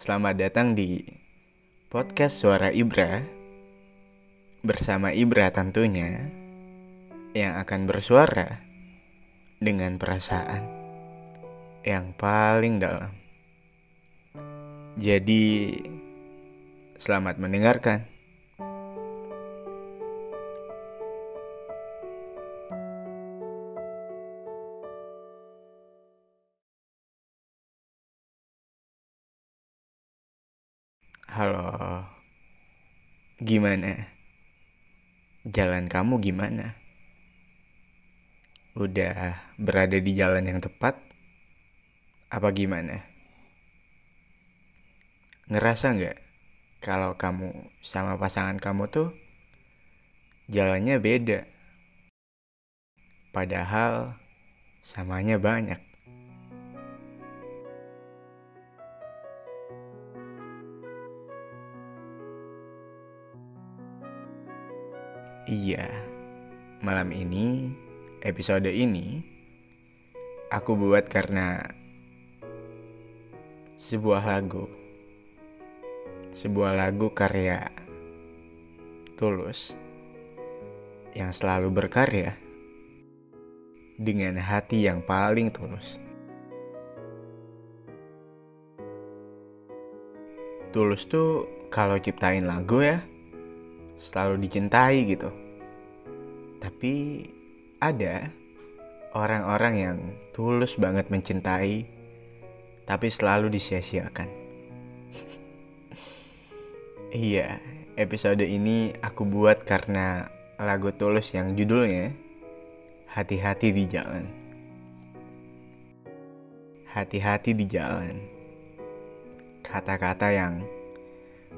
selamat datang di podcast Suara Ibra bersama Ibra tentunya yang akan bersuara dengan perasaan yang paling dalam. Jadi, selamat mendengarkan. Halo, gimana? Jalan kamu gimana? Udah berada di jalan yang tepat? Apa gimana? Ngerasa nggak kalau kamu sama pasangan kamu tuh jalannya beda? Padahal samanya banyak. Iya, malam ini, episode ini, aku buat karena sebuah lagu. Sebuah lagu karya Tulus yang selalu berkarya dengan hati yang paling tulus. Tulus tuh kalau ciptain lagu ya, selalu dicintai gitu. Tapi ada orang-orang yang tulus banget mencintai, tapi selalu disia-siakan. iya, episode ini aku buat karena lagu tulus yang judulnya Hati-hati di Jalan. Hati-hati di jalan. Kata-kata yang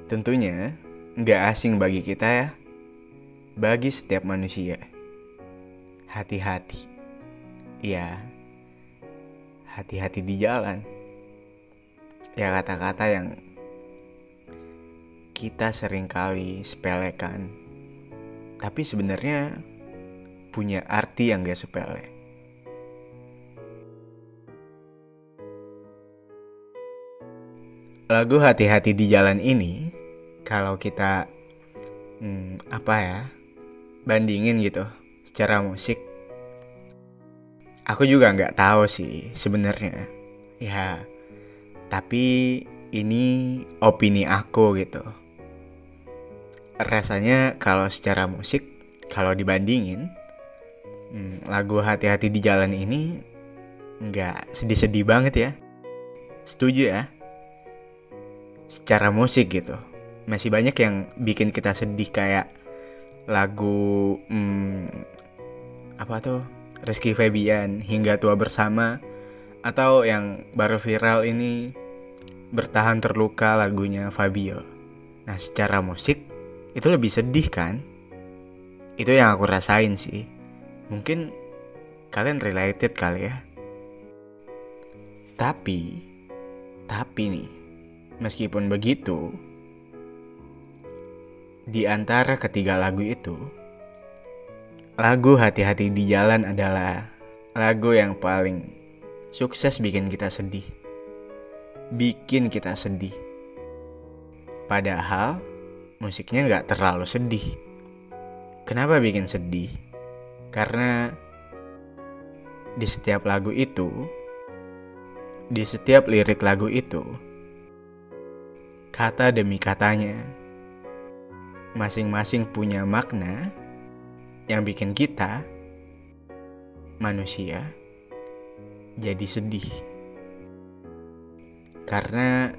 tentunya nggak asing bagi kita ya, bagi setiap manusia. Hati-hati, ya, hati-hati di jalan. Ya kata-kata yang kita sering kali sepelekan, tapi sebenarnya punya arti yang gak sepele. Lagu hati-hati di jalan ini kalau kita hmm, apa ya bandingin gitu secara musik aku juga nggak tahu sih sebenarnya. Ya tapi ini opini aku gitu. Rasanya kalau secara musik kalau dibandingin hmm, lagu hati-hati di jalan ini nggak sedih-sedih banget ya. Setuju ya? Secara musik gitu masih banyak yang bikin kita sedih kayak lagu hmm, apa tuh Rizky Febian hingga tua bersama atau yang baru viral ini bertahan terluka lagunya Fabio. Nah secara musik itu lebih sedih kan? Itu yang aku rasain sih. Mungkin kalian related kali ya. Tapi, tapi nih, meskipun begitu, di antara ketiga lagu itu, lagu Hati-Hati di Jalan adalah lagu yang paling sukses bikin kita sedih. Bikin kita sedih. Padahal musiknya nggak terlalu sedih. Kenapa bikin sedih? Karena di setiap lagu itu, di setiap lirik lagu itu, kata demi katanya, masing-masing punya makna yang bikin kita manusia jadi sedih. Karena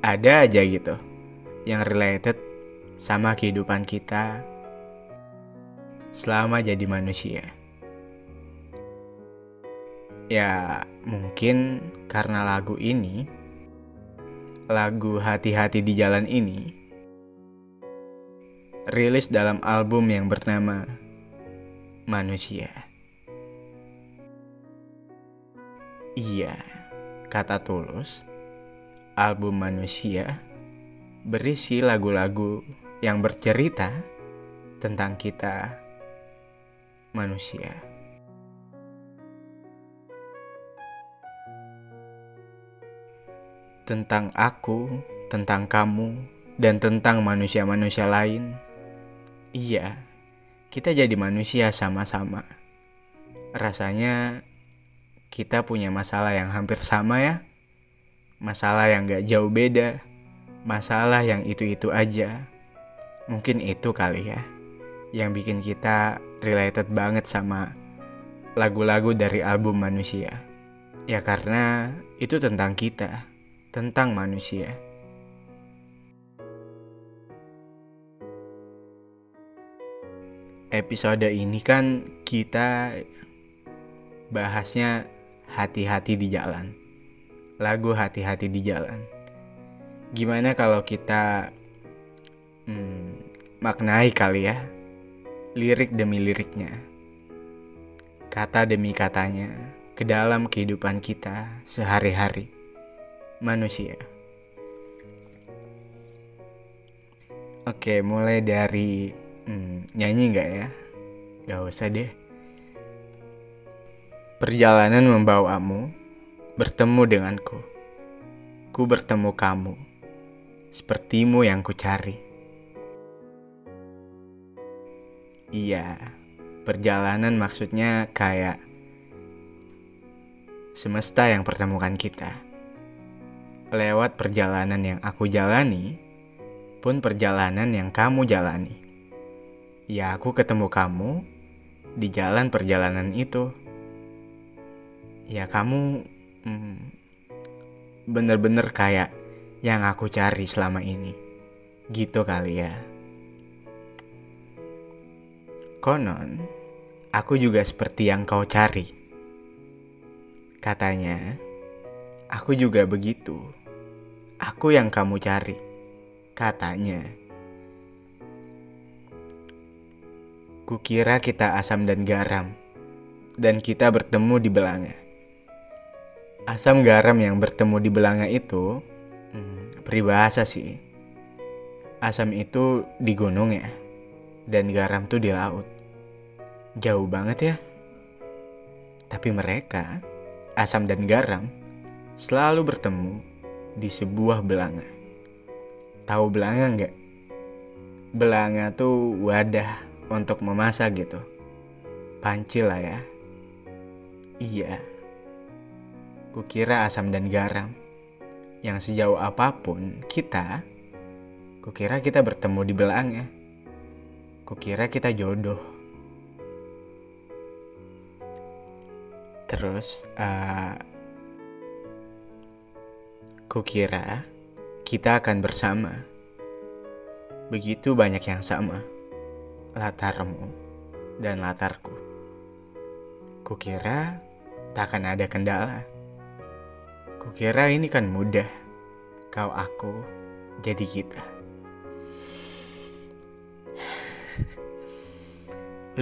ada aja gitu yang related sama kehidupan kita selama jadi manusia. Ya, mungkin karena lagu ini, lagu Hati-hati di Jalan ini, rilis dalam album yang bernama Manusia. Iya, kata Tulus, album Manusia berisi lagu-lagu yang bercerita tentang kita manusia. tentang aku, tentang kamu, dan tentang manusia-manusia lain. Iya, kita jadi manusia sama-sama. Rasanya kita punya masalah yang hampir sama ya. Masalah yang gak jauh beda. Masalah yang itu-itu aja. Mungkin itu kali ya. Yang bikin kita related banget sama lagu-lagu dari album manusia. Ya karena itu tentang kita tentang manusia. Episode ini kan kita bahasnya hati-hati di jalan. Lagu hati-hati di jalan. Gimana kalau kita hmm, maknai kali ya lirik demi liriknya, kata demi katanya ke dalam kehidupan kita sehari-hari manusia. Oke, mulai dari hmm, nyanyi nggak ya? Gak usah deh. Perjalanan membawamu bertemu denganku. Ku bertemu kamu, sepertimu yang ku cari. Iya, perjalanan maksudnya kayak semesta yang pertemukan kita lewat perjalanan yang aku jalani, pun perjalanan yang kamu jalani. Ya, aku ketemu kamu di jalan perjalanan itu. Ya, kamu hmm, bener-bener kayak yang aku cari selama ini. Gitu kali ya. Konon, aku juga seperti yang kau cari. Katanya, aku juga begitu. Aku yang kamu cari, katanya. Kukira kita asam dan garam, dan kita bertemu di belanga. Asam garam yang bertemu di belanga itu, hmm, peribahasa sih. Asam itu di gunung ya, dan garam tuh di laut. Jauh banget ya. Tapi mereka, asam dan garam, selalu bertemu di sebuah belanga. Tahu belanga nggak? Belanga tuh wadah untuk memasak gitu. Panci lah ya. Iya. Kukira asam dan garam. Yang sejauh apa pun kita, kukira kita bertemu di belanga. Kukira kita jodoh. Terus, uh, Kukira kita akan bersama. Begitu banyak yang sama. Latarmu dan latarku. Kukira tak akan ada kendala. Kukira ini kan mudah. Kau aku jadi kita.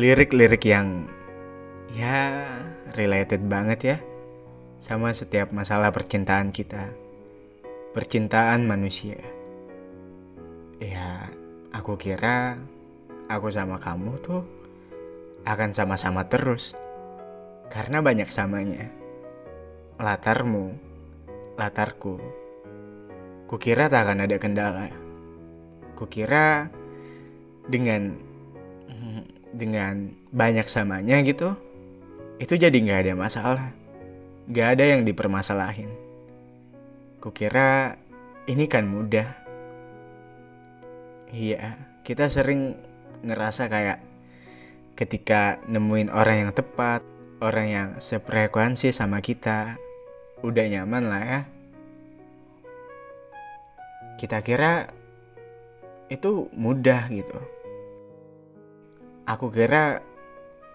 Lirik-lirik yang ya related banget ya sama setiap masalah percintaan kita percintaan manusia. Ya, aku kira aku sama kamu tuh akan sama-sama terus. Karena banyak samanya. Latarmu, latarku. Kukira tak akan ada kendala. Kukira dengan dengan banyak samanya gitu, itu jadi nggak ada masalah. Gak ada yang dipermasalahin. Kukira ini kan mudah. Iya, kita sering ngerasa kayak ketika nemuin orang yang tepat, orang yang sefrekuensi sama kita udah nyaman lah ya. Kita kira itu mudah gitu. Aku kira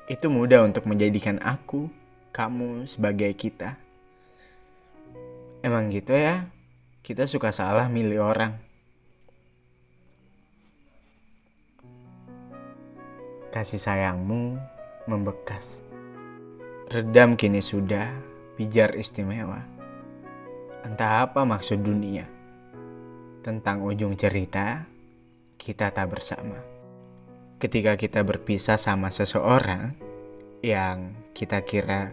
itu mudah untuk menjadikan aku, kamu sebagai kita. Emang gitu ya, kita suka salah milih orang. Kasih sayangmu membekas. Redam kini sudah, pijar istimewa. Entah apa maksud dunia. Tentang ujung cerita, kita tak bersama. Ketika kita berpisah sama seseorang yang kita kira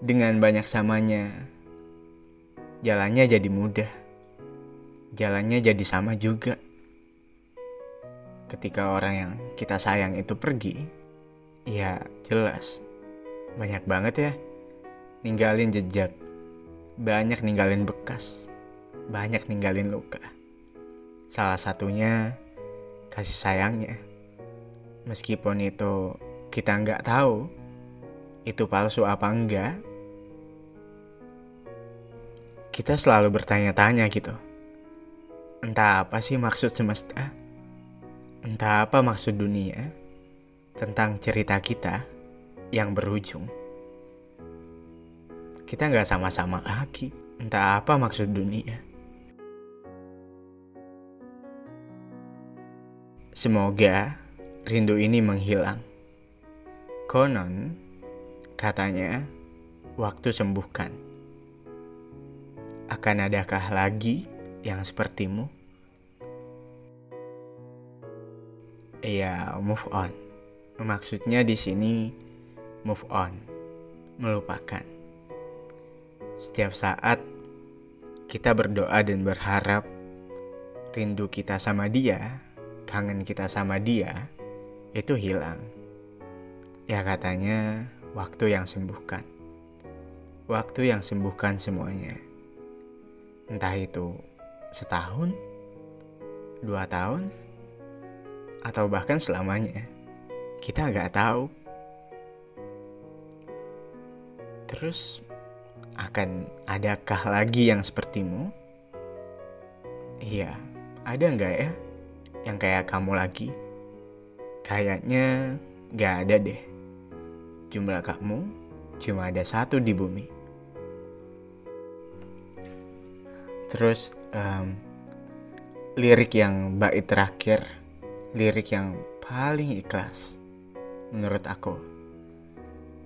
dengan banyak samanya, jalannya jadi mudah. Jalannya jadi sama juga ketika orang yang kita sayang itu pergi, ya jelas banyak banget ya ninggalin jejak, banyak ninggalin bekas, banyak ninggalin luka. Salah satunya kasih sayangnya. Meskipun itu kita nggak tahu itu palsu apa enggak, kita selalu bertanya-tanya gitu. Entah apa sih maksud semesta? Entah apa maksud dunia tentang cerita kita yang berujung. Kita nggak sama-sama lagi. Entah apa maksud dunia. Semoga rindu ini menghilang. Konon, katanya, waktu sembuhkan. Akan adakah lagi yang sepertimu? Iya, move on. Maksudnya di sini move on, melupakan. Setiap saat kita berdoa dan berharap rindu kita sama dia, kangen kita sama dia, itu hilang. Ya katanya waktu yang sembuhkan. Waktu yang sembuhkan semuanya. Entah itu setahun, dua tahun, atau bahkan selamanya. Kita nggak tahu. Terus akan adakah lagi yang sepertimu? Iya, ada nggak ya yang kayak kamu lagi? Kayaknya nggak ada deh. Jumlah kamu cuma ada satu di bumi. Terus um, lirik yang bait terakhir lirik yang paling ikhlas menurut aku.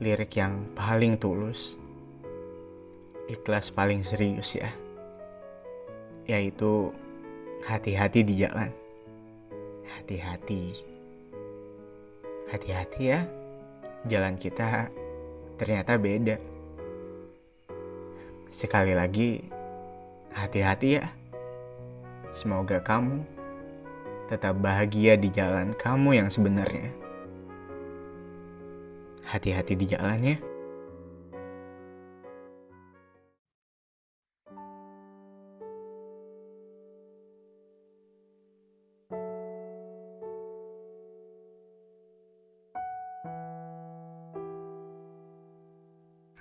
Lirik yang paling tulus. Ikhlas paling serius ya. Yaitu hati-hati di jalan. Hati-hati. Hati-hati ya. Jalan kita ternyata beda. Sekali lagi, hati-hati ya. Semoga kamu tetap bahagia di jalan kamu yang sebenarnya. Hati-hati di jalan ya.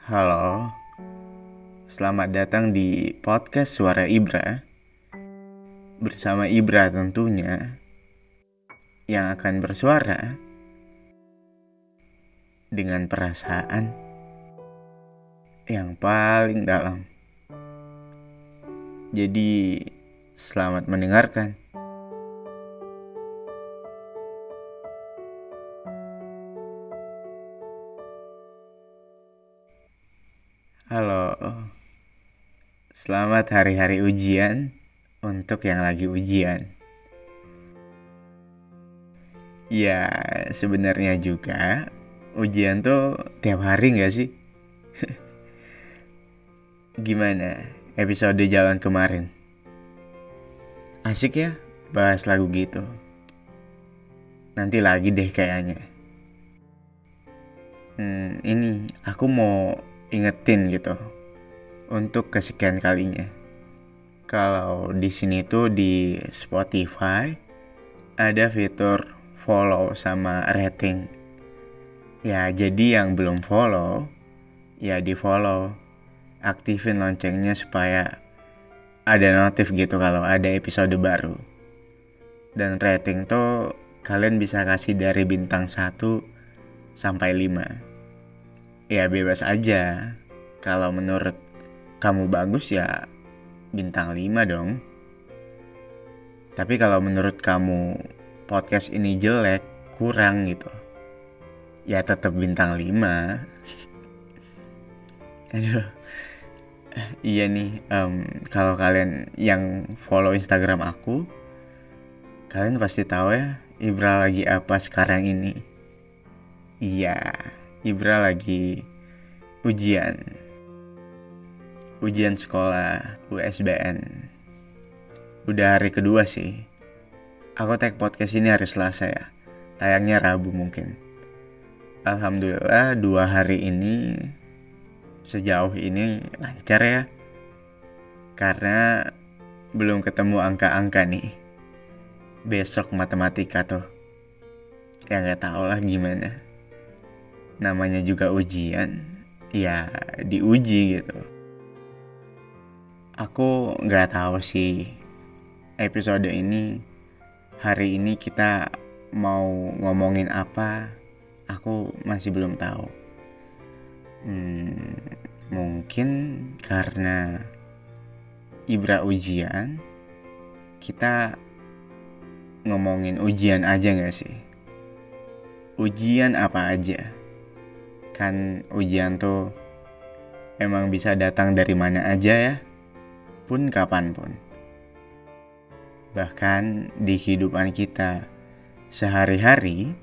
Halo, selamat datang di podcast Suara Ibra bersama Ibra tentunya yang akan bersuara dengan perasaan yang paling dalam. Jadi, selamat mendengarkan. Halo, selamat hari-hari ujian untuk yang lagi ujian. Ya, sebenarnya juga ujian tuh tiap hari nggak sih? Gimana episode jalan kemarin? Asik ya bahas lagu gitu. Nanti lagi deh kayaknya. Hmm, ini aku mau ingetin gitu untuk kesekian kalinya kalau di sini tuh di Spotify ada fitur follow sama rating. Ya, jadi yang belum follow ya di follow. Aktifin loncengnya supaya ada notif gitu kalau ada episode baru. Dan rating tuh kalian bisa kasih dari bintang 1 sampai 5 ya bebas aja. Kalau menurut kamu bagus ya bintang 5 dong. Tapi kalau menurut kamu podcast ini jelek kurang gitu ya tetap bintang 5 aduh. Iya nih um, kalau kalian yang follow instagram aku kalian pasti tahu ya Ibra lagi apa sekarang ini. Iya Ibra lagi ujian ujian sekolah USBN udah hari kedua sih. Aku tag podcast ini hari Selasa ya. Tayangnya Rabu mungkin. Alhamdulillah dua hari ini sejauh ini lancar ya. Karena belum ketemu angka-angka nih. Besok matematika tuh. Ya nggak tau lah gimana. Namanya juga ujian. Ya diuji gitu aku nggak tahu sih episode ini hari ini kita mau ngomongin apa aku masih belum tahu Hmm, mungkin karena Ibra ujian, kita ngomongin ujian aja gak sih? Ujian apa aja? Kan ujian tuh emang bisa datang dari mana aja ya, pun kapan pun. Bahkan di kehidupan kita sehari-hari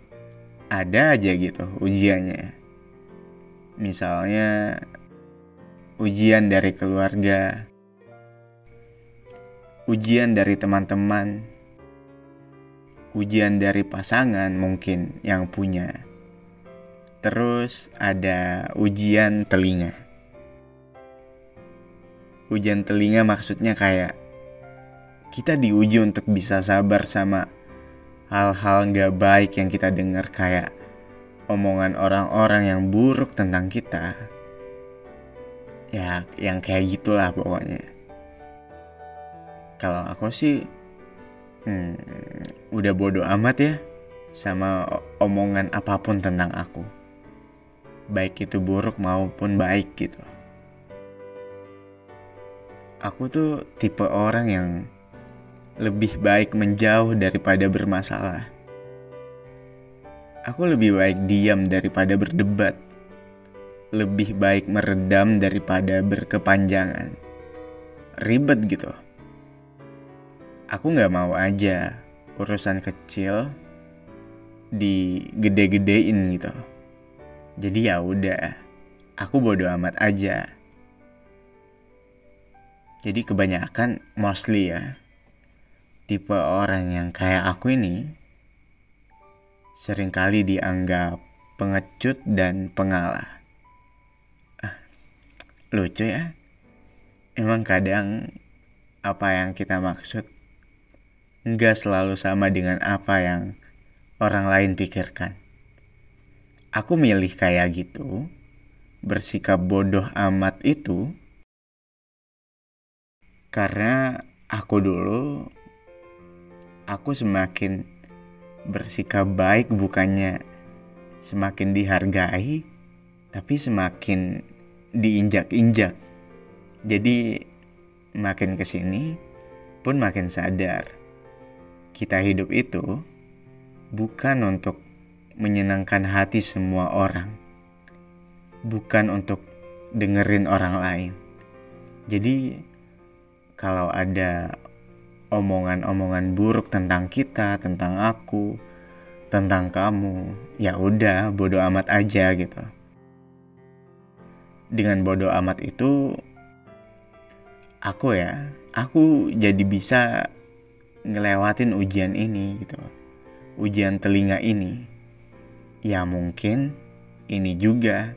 ada aja gitu ujiannya Misalnya ujian dari keluarga, ujian dari teman-teman, ujian dari pasangan mungkin yang punya. Terus ada ujian telinga. Ujian telinga maksudnya kayak kita diuji untuk bisa sabar sama hal-hal nggak baik yang kita dengar kayak omongan orang-orang yang buruk tentang kita. Ya yang kayak gitulah pokoknya. Kalau aku sih hmm, udah bodoh amat ya sama omongan apa pun tentang aku. Baik itu buruk maupun baik gitu aku tuh tipe orang yang lebih baik menjauh daripada bermasalah Aku lebih baik diam daripada berdebat. Lebih baik meredam daripada berkepanjangan. Ribet gitu. Aku nggak mau aja urusan kecil digede-gedein gitu. Jadi ya udah, aku bodo amat aja. Jadi kebanyakan mostly ya, tipe orang yang kayak aku ini sering kali dianggap pengecut dan pengalah. Ah, lucu ya. Emang kadang apa yang kita maksud nggak selalu sama dengan apa yang orang lain pikirkan. Aku milih kayak gitu, bersikap bodoh amat itu, karena aku dulu, aku semakin bersikap baik bukannya semakin dihargai, tapi semakin diinjak-injak. Jadi makin ke sini pun makin sadar kita hidup itu bukan untuk menyenangkan hati semua orang, bukan untuk dengerin orang lain. Jadi kalau ada omongan-omongan buruk tentang kita, tentang aku, tentang kamu, ya udah bodoh amat aja gitu. Dengan bodoh amat itu aku ya, aku jadi bisa ngelewatin ujian ini gitu. Ujian telinga ini. Ya mungkin ini juga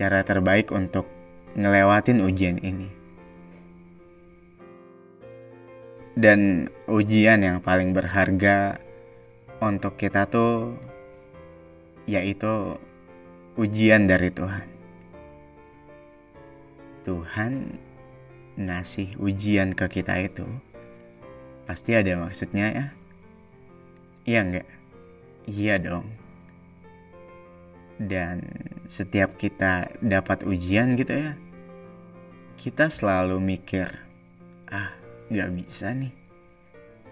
Cara terbaik untuk ngelewatin ujian ini. Dan ujian yang paling berharga untuk kita tuh yaitu ujian dari Tuhan. Tuhan ngasih ujian ke kita itu pasti ada maksudnya ya. Iya enggak? Iya dong. Dan setiap kita dapat ujian gitu ya, kita selalu mikir, ah nggak bisa nih.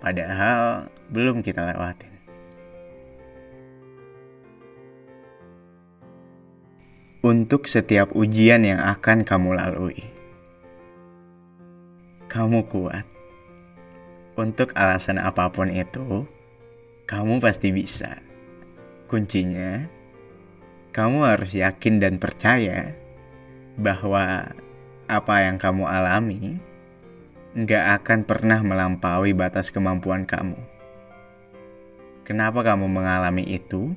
Padahal belum kita lewatin. Untuk setiap ujian yang akan kamu lalui, kamu kuat. Untuk alasan apa pun itu, kamu pasti bisa. Kuncinya, kamu harus yakin dan percaya bahwa apa yang kamu alami nggak akan pernah melampaui batas kemampuan kamu. Kenapa kamu mengalami itu?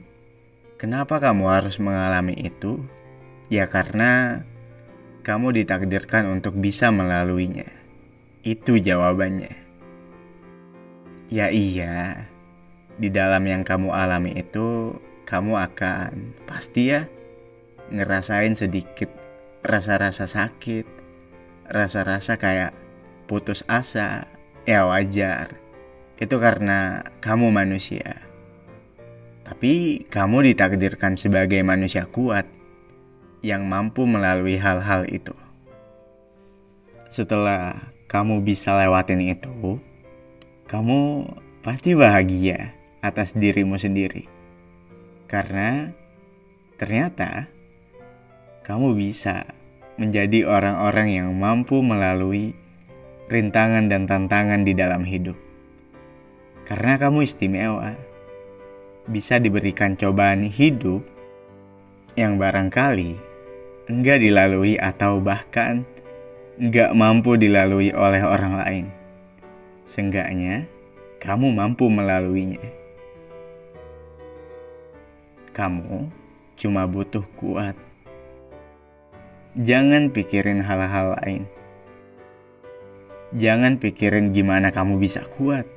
Kenapa kamu harus mengalami itu? Ya karena kamu ditakdirkan untuk bisa melaluinya. Itu jawabannya. Ya iya, di dalam yang kamu alami itu kamu akan pasti ya ngerasain sedikit rasa-rasa sakit, rasa-rasa kayak putus asa, ya wajar. Itu karena kamu manusia. Tapi kamu ditakdirkan sebagai manusia kuat yang mampu melalui hal-hal itu. Setelah kamu bisa lewatin itu, kamu pasti bahagia atas dirimu sendiri. Karena ternyata kamu bisa menjadi orang-orang yang mampu melalui rintangan dan tantangan di dalam hidup. Karena kamu istimewa, bisa diberikan cobaan hidup yang barangkali enggak dilalui atau bahkan enggak mampu dilalui oleh orang lain. Seenggaknya, kamu mampu melaluinya. Kamu cuma butuh kuat. Jangan pikirin hal-hal lain. Jangan pikirin gimana kamu bisa kuat.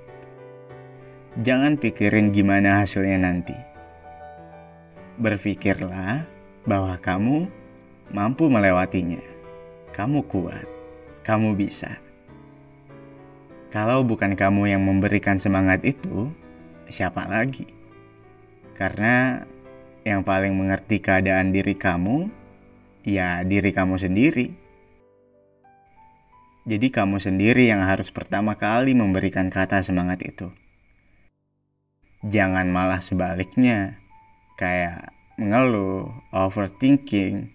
Jangan pikirin gimana hasilnya nanti. Berpikirlah bahwa kamu mampu melewatinya. Kamu kuat, kamu bisa. Kalau bukan kamu yang memberikan semangat itu, siapa lagi? Karena yang paling mengerti keadaan diri kamu, ya diri kamu sendiri. Jadi kamu sendiri yang harus pertama kali memberikan kata semangat itu. Jangan malah sebaliknya, kayak mengeluh, overthinking,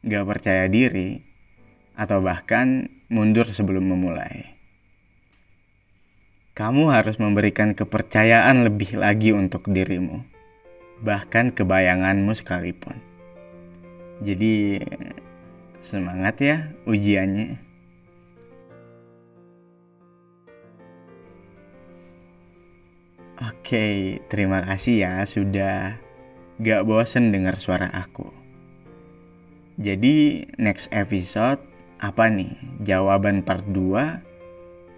gak percaya diri, atau bahkan mundur sebelum memulai. Kamu harus memberikan kepercayaan lebih lagi untuk dirimu, bahkan kebayanganmu sekalipun. Jadi, semangat ya ujiannya. Oke, terima kasih ya sudah gak bosen dengar suara aku. Jadi next episode apa nih? Jawaban part 2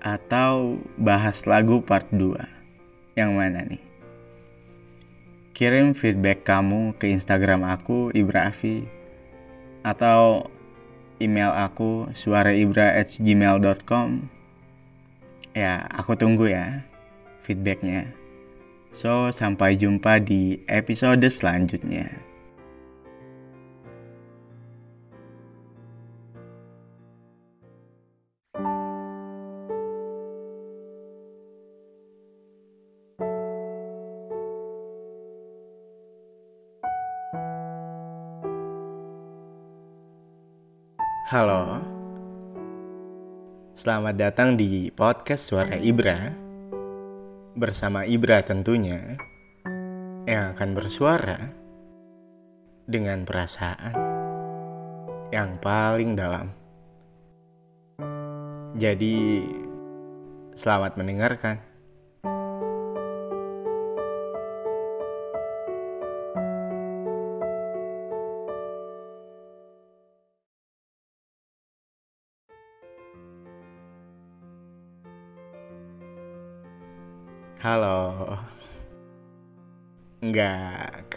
atau bahas lagu part 2? Yang mana nih? Kirim feedback kamu ke Instagram aku Ibra Afi atau email aku suaraibra@gmail.com. Ya, aku tunggu ya feedbacknya. So, sampai jumpa di episode selanjutnya. Halo. Selamat datang di podcast Suara Ibra. Bersama Ibra tentunya Yang akan bersuara Dengan perasaan Yang paling dalam. Jadi Selamat mendengarkan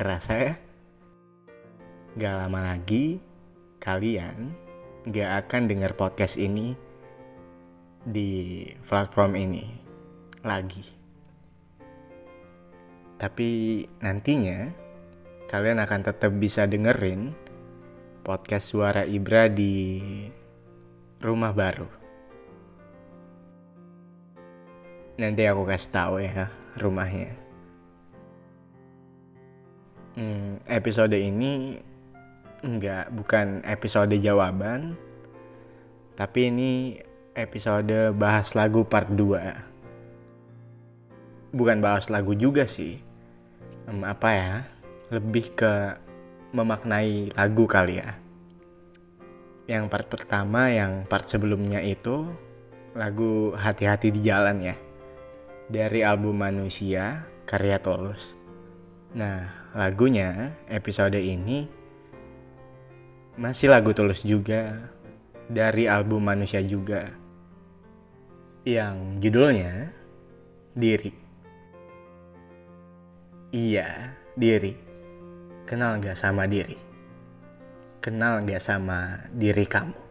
kerasa ya? Nggak lama lagi kalian nggak akan dengar podcast ini di platform ini lagi. Tapi nantinya kalian akan tetap bisa dengerin podcast suara Ibra di rumah baru. Nanti aku kasih tahu ya rumahnya. Hmm, episode ini enggak bukan episode jawaban, tapi ini episode bahas lagu part 2. Bukan bahas lagu juga sih. Hmm, apa ya? Lebih ke memaknai lagu kali ya. Yang part pertama, yang part sebelumnya itu lagu hati-hati di jalan ya dari album Manusia karya Tolus. Nah, lagunya episode ini masih lagu Tulus juga dari album Manusia juga yang judulnya Diri. Iya, diri. Kenal gak sama diri? Kenal gak sama diri kamu?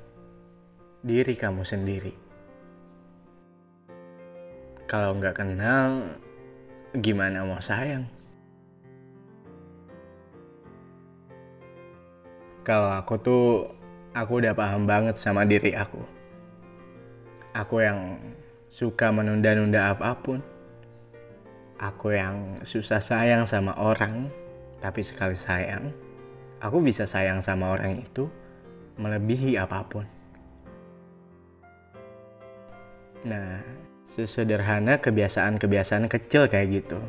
Diri kamu sendiri kalau nggak kenal, gimana mau sayang? Kalau aku tuh, aku udah paham banget sama diri aku. Aku yang suka menunda-nunda apa pun. Aku yang susah sayang sama orang, tapi sekali sayang, aku bisa sayang sama orang itu melebihi apa pun. Nah, Sesederhana kebiasaan-kebiasaan kecil kayak gitu.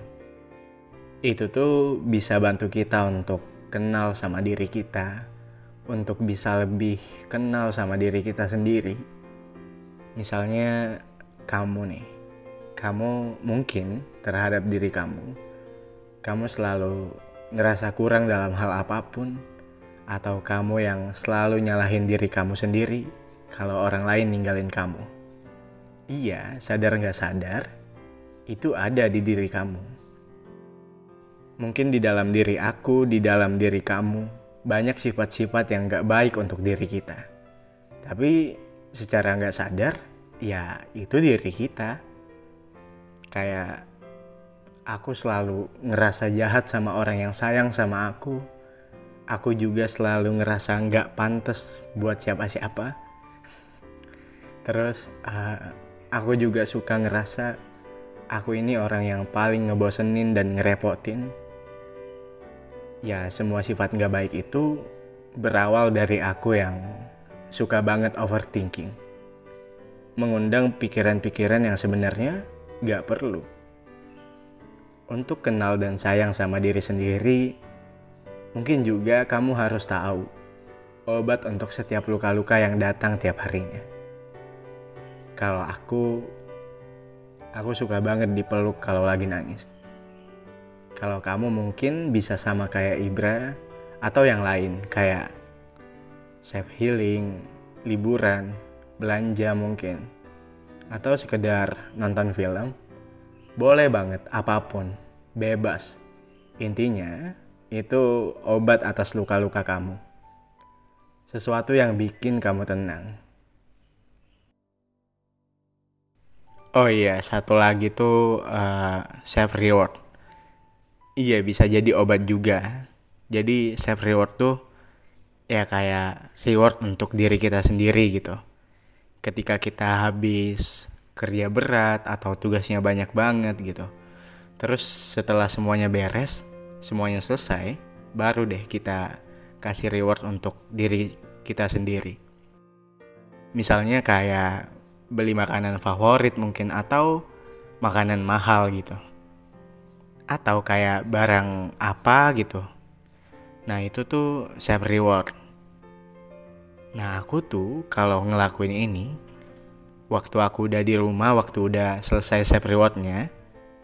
Itu tuh bisa bantu kita untuk kenal sama diri kita, untuk bisa lebih kenal sama diri kita sendiri. Misalnya kamu nih, kamu mungkin terhadap diri kamu, kamu selalu ngerasa kurang dalam hal apa pun, atau kamu yang selalu nyalahin diri kamu sendiri kalau orang lain ninggalin kamu. Iya, sadar nggak sadar, itu ada di diri kamu. Mungkin di dalam diri aku, di dalam diri kamu, banyak sifat-sifat yang nggak baik untuk diri kita. Tapi secara nggak sadar, ya itu diri kita. Kayak aku selalu ngerasa jahat sama orang yang sayang sama aku. Aku juga selalu ngerasa nggak pantas buat siapa-siapa. Terus uh, Aku juga suka ngerasa aku ini orang yang paling ngebosenin dan ngerepotin. Ya, semua sifat nggak baik itu berawal dari aku yang suka banget overthinking. Mengundang pikiran-pikiran yang sebenarnya nggak perlu. Untuk kenal dan sayang sama diri sendiri, mungkin juga kamu harus tahu obat untuk setiap luka-luka yang datang tiap harinya kalau aku aku suka banget dipeluk kalau lagi nangis. Kalau kamu mungkin bisa sama kayak Ibra atau yang lain kayak self healing, liburan, belanja mungkin atau sekedar nonton film. Boleh banget apa pun, bebas. Intinya itu obat atas luka-luka kamu. Sesuatu yang bikin kamu tenang Oh iya, satu lagi tuh uh, self reward. Iya, bisa jadi obat juga. Jadi self reward tuh ya kayak reward untuk diri kita sendiri gitu. Ketika kita habis kerja berat atau tugasnya banyak banget gitu. Terus setelah semuanya beres, semuanya selesai, baru deh kita kasih reward untuk diri kita sendiri. Misalnya kayak beli makanan favorit mungkin atau makanan mahal gitu atau kayak barang apa gitu. Nah itu tuh self reward. Nah aku tuh kalau ngelakuin ini waktu aku udah di rumah waktu udah selesai self rewardnya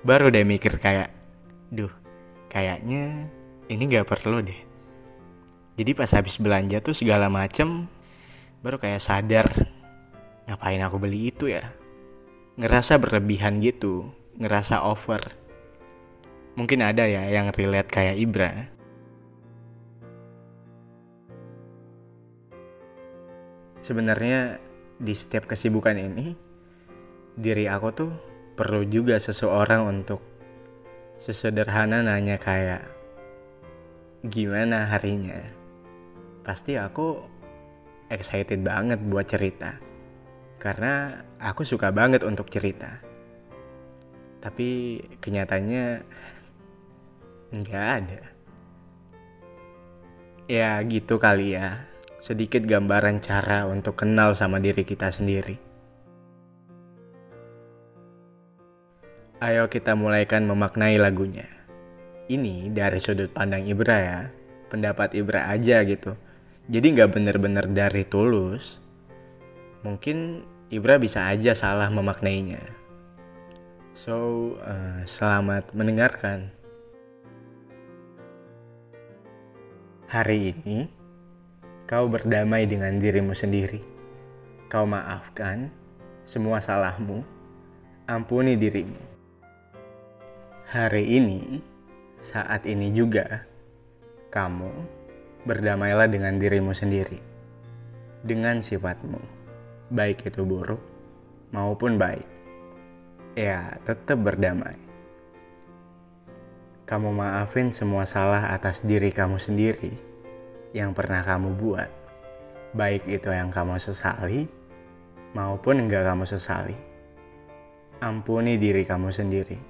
baru deh mikir kayak duh kayaknya ini gak perlu deh. Jadi pas habis belanja tuh segala macem baru kayak sadar ngapain aku beli itu ya? Ngerasa berlebihan gitu ngerasa over mungkin ada ya yang relate kayak Ibra. Sebenarnya di setiap kesibukan ini diri aku tuh perlu juga seseorang untuk sesederhana nanya kayak gimana harinya? Pasti aku excited banget buat cerita. Karena aku suka banget untuk cerita. Tapi kenyataannya nggak ada. Ya gitu kali ya, sedikit gambaran cara untuk kenal sama diri kita sendiri. Ayo kita mulaikan memaknai lagunya. Ini dari sudut pandang Ibra ya, pendapat Ibra aja gitu. Jadi nggak bener-bener dari tulus, mungkin Ibra bisa aja salah memaknainya. So, uh, selamat mendengarkan. Hari ini, kau berdamai dengan dirimu sendiri. Kau maafkan semua salahmu, ampuni dirimu. Hari ini, saat ini juga, kamu berdamailah dengan dirimu sendiri, dengan sifatmu baik itu buruk maupun baik, ya tetap berdamai. Kamu maafin semua salah atas diri kamu sendiri yang pernah kamu buat, baik itu yang kamu sesali maupun enggak kamu sesali. Ampuni diri kamu sendiri.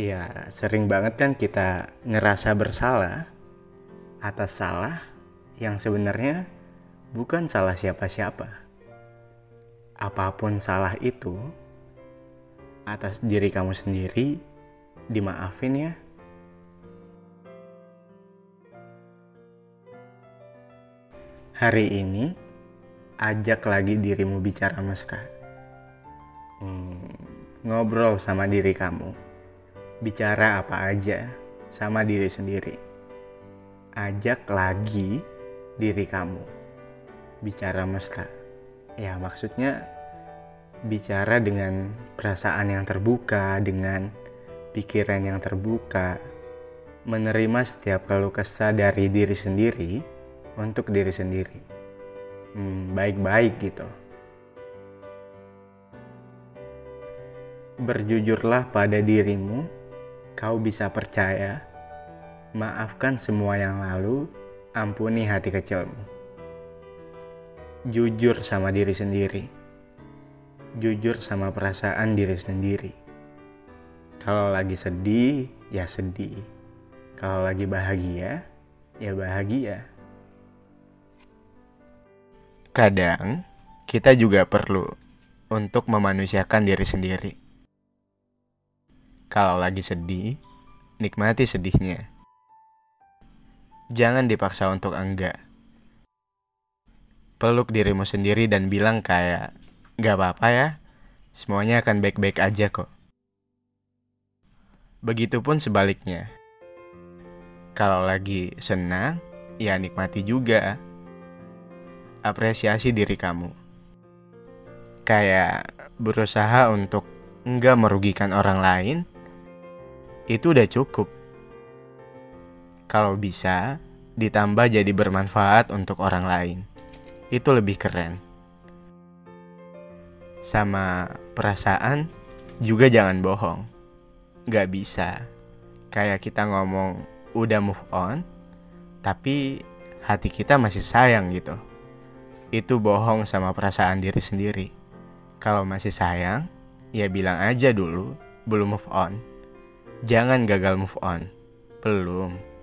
Ya, sering banget kan kita ngerasa bersalah atas salah yang sebenarnya bukan salah siapa-siapa. Apa pun salah itu, atas diri kamu sendiri, dimaafin ya. Hari ini, ajak lagi dirimu bicara mesra. Hmm, ngobrol sama diri kamu. Bicara apa aja sama diri sendiri. Ajak lagi diri kamu bicara mesra. Ya, maksudnya bicara dengan perasaan yang terbuka, dengan pikiran yang terbuka, menerima setiap keluh kesah dari diri sendiri untuk diri sendiri. Hmm, baik-baik gitu. Berjujurlah pada dirimu, kau bisa percaya. Maafkan semua yang lalu, ampuni hati kecilmu jujur sama diri sendiri, jujur sama perasaan diri sendiri. Kalau lagi sedih, ya sedih. Kalau lagi bahagia, ya bahagia. Kadang kita juga perlu untuk memanusiakan diri sendiri. Kalau lagi sedih, nikmati sedihnya. Jangan dipaksa untuk enggak peluk dirimu sendiri dan bilang kayak gak apa-apa ya, semuanya akan baik-baik aja kok. Begitupun sebaliknya. Kalau lagi senang, ya nikmati juga. Apresiasi diri kamu. Kayak berusaha untuk nggak merugikan orang lain, itu udah cukup. Kalau bisa, ditambah jadi bermanfaat untuk orang lain itu lebih keren. Sama perasaan juga jangan bohong. Gak bisa. Kayak kita ngomong udah move on, tapi hati kita masih sayang gitu. Itu bohong sama perasaan diri sendiri. Kalau masih sayang, ya bilang aja dulu belum move on. Jangan gagal move on. Belum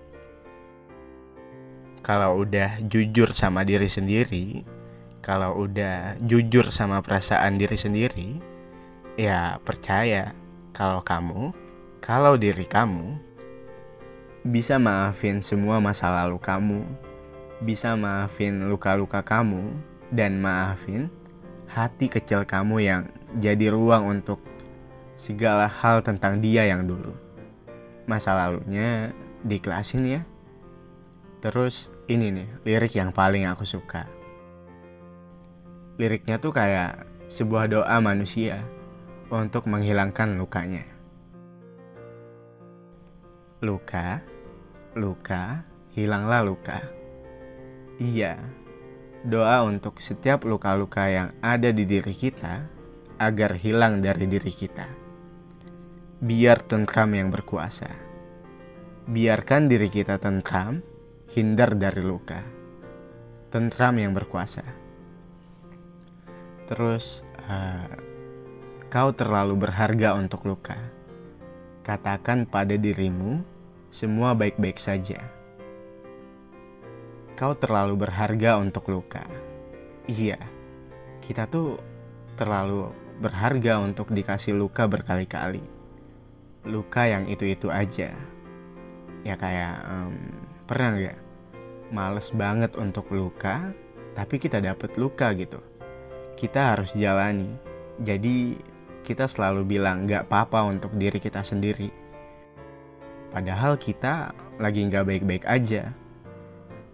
kalau udah jujur sama diri sendiri, kalau udah jujur sama perasaan diri sendiri, ya percaya kalau kamu, kalau diri kamu bisa maafin semua masa lalu kamu, bisa maafin luka-luka kamu, dan maafin hati kecil kamu yang jadi ruang untuk segala hal tentang dia yang dulu. Masa lalunya diklasin ya. Terus ini nih lirik yang paling aku suka. Liriknya tuh kayak sebuah doa manusia untuk menghilangkan lukanya. Luka, luka, hilanglah luka. Iya, doa untuk setiap luka-luka yang ada di diri kita agar hilang dari diri kita. Biar tentram yang berkuasa. Biarkan diri kita tentram hindar dari luka. Tentram yang berkuasa. Terus, uh, kau terlalu berharga untuk luka. Katakan pada dirimu, semua baik-baik saja. Kau terlalu berharga untuk luka. Iya, kita tuh terlalu berharga untuk dikasih luka berkali-kali. Luka yang itu-itu aja. Ya kayak um, Pernah nggak? Males banget untuk luka, tapi kita dapat luka gitu. Kita harus jalani. Jadi kita selalu bilang nggak apa-apa untuk diri kita sendiri. Padahal kita lagi nggak baik-baik aja.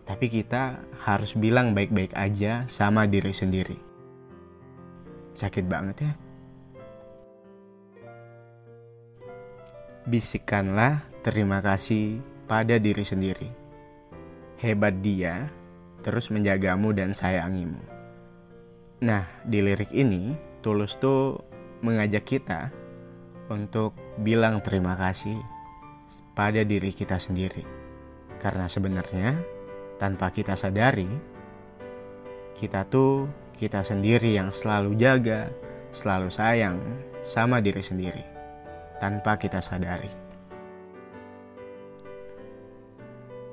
Tapi kita harus bilang baik-baik aja sama diri sendiri. Sakit banget ya. Bisikanlah terima kasih pada diri sendiri hebat dia terus menjagamu dan sayangimu. Nah, di lirik ini Tulus tuh mengajak kita untuk bilang terima kasih pada diri kita sendiri. Karena sebenarnya tanpa kita sadari, kita tuh kita sendiri yang selalu jaga, selalu sayang sama diri sendiri tanpa kita sadari.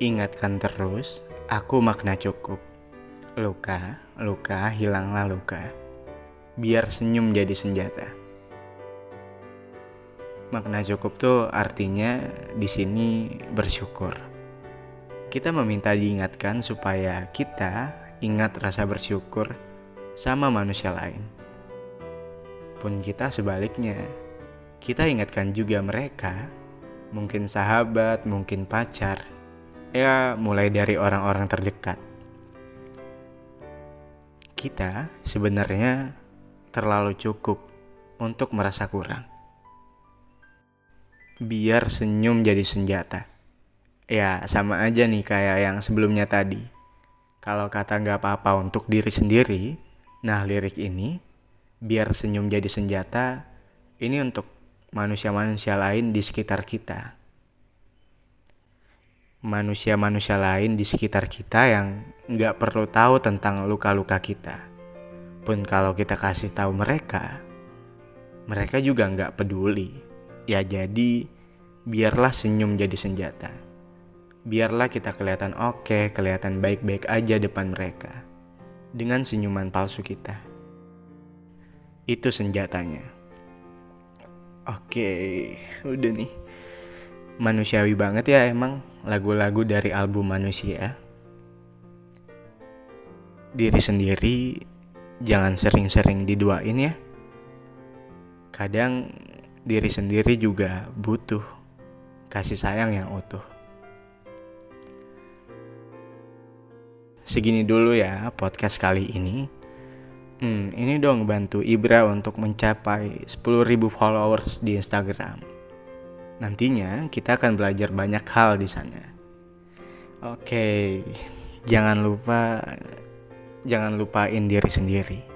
Ingatkan terus, aku makna cukup. Luka, luka, hilanglah luka. Biar senyum jadi senjata. Makna cukup tuh artinya di sini bersyukur. Kita meminta diingatkan supaya kita ingat rasa bersyukur sama manusia lain. Pun kita sebaliknya, kita ingatkan juga mereka, mungkin sahabat, mungkin pacar, ya mulai dari orang-orang terdekat. Kita sebenarnya terlalu cukup untuk merasa kurang. Biar senyum jadi senjata. Ya sama aja nih kayak yang sebelumnya tadi. Kalau kata nggak apa-apa untuk diri sendiri, nah lirik ini biar senyum jadi senjata ini untuk manusia-manusia lain di sekitar kita manusia-manusia lain di sekitar kita yang nggak perlu tahu tentang luka-luka kita. Pun kalau kita kasih tahu mereka, mereka juga nggak peduli. Ya jadi, biarlah senyum jadi senjata. Biarlah kita kelihatan oke, kelihatan baik-baik aja depan mereka. Dengan senyuman palsu kita. Itu senjatanya. Oke, udah nih. Manusiawi banget ya emang lagu-lagu dari album Manusia. Diri sendiri jangan sering-sering diduain ya. Kadang diri sendiri juga butuh kasih sayang yang utuh. Segini dulu ya podcast kali ini. Hmm, ini dong bantu Ibra untuk mencapai 10.000 followers di Instagram. Nantinya kita akan belajar banyak hal di sana. Oke, jangan lupa jangan lupain diri sendiri.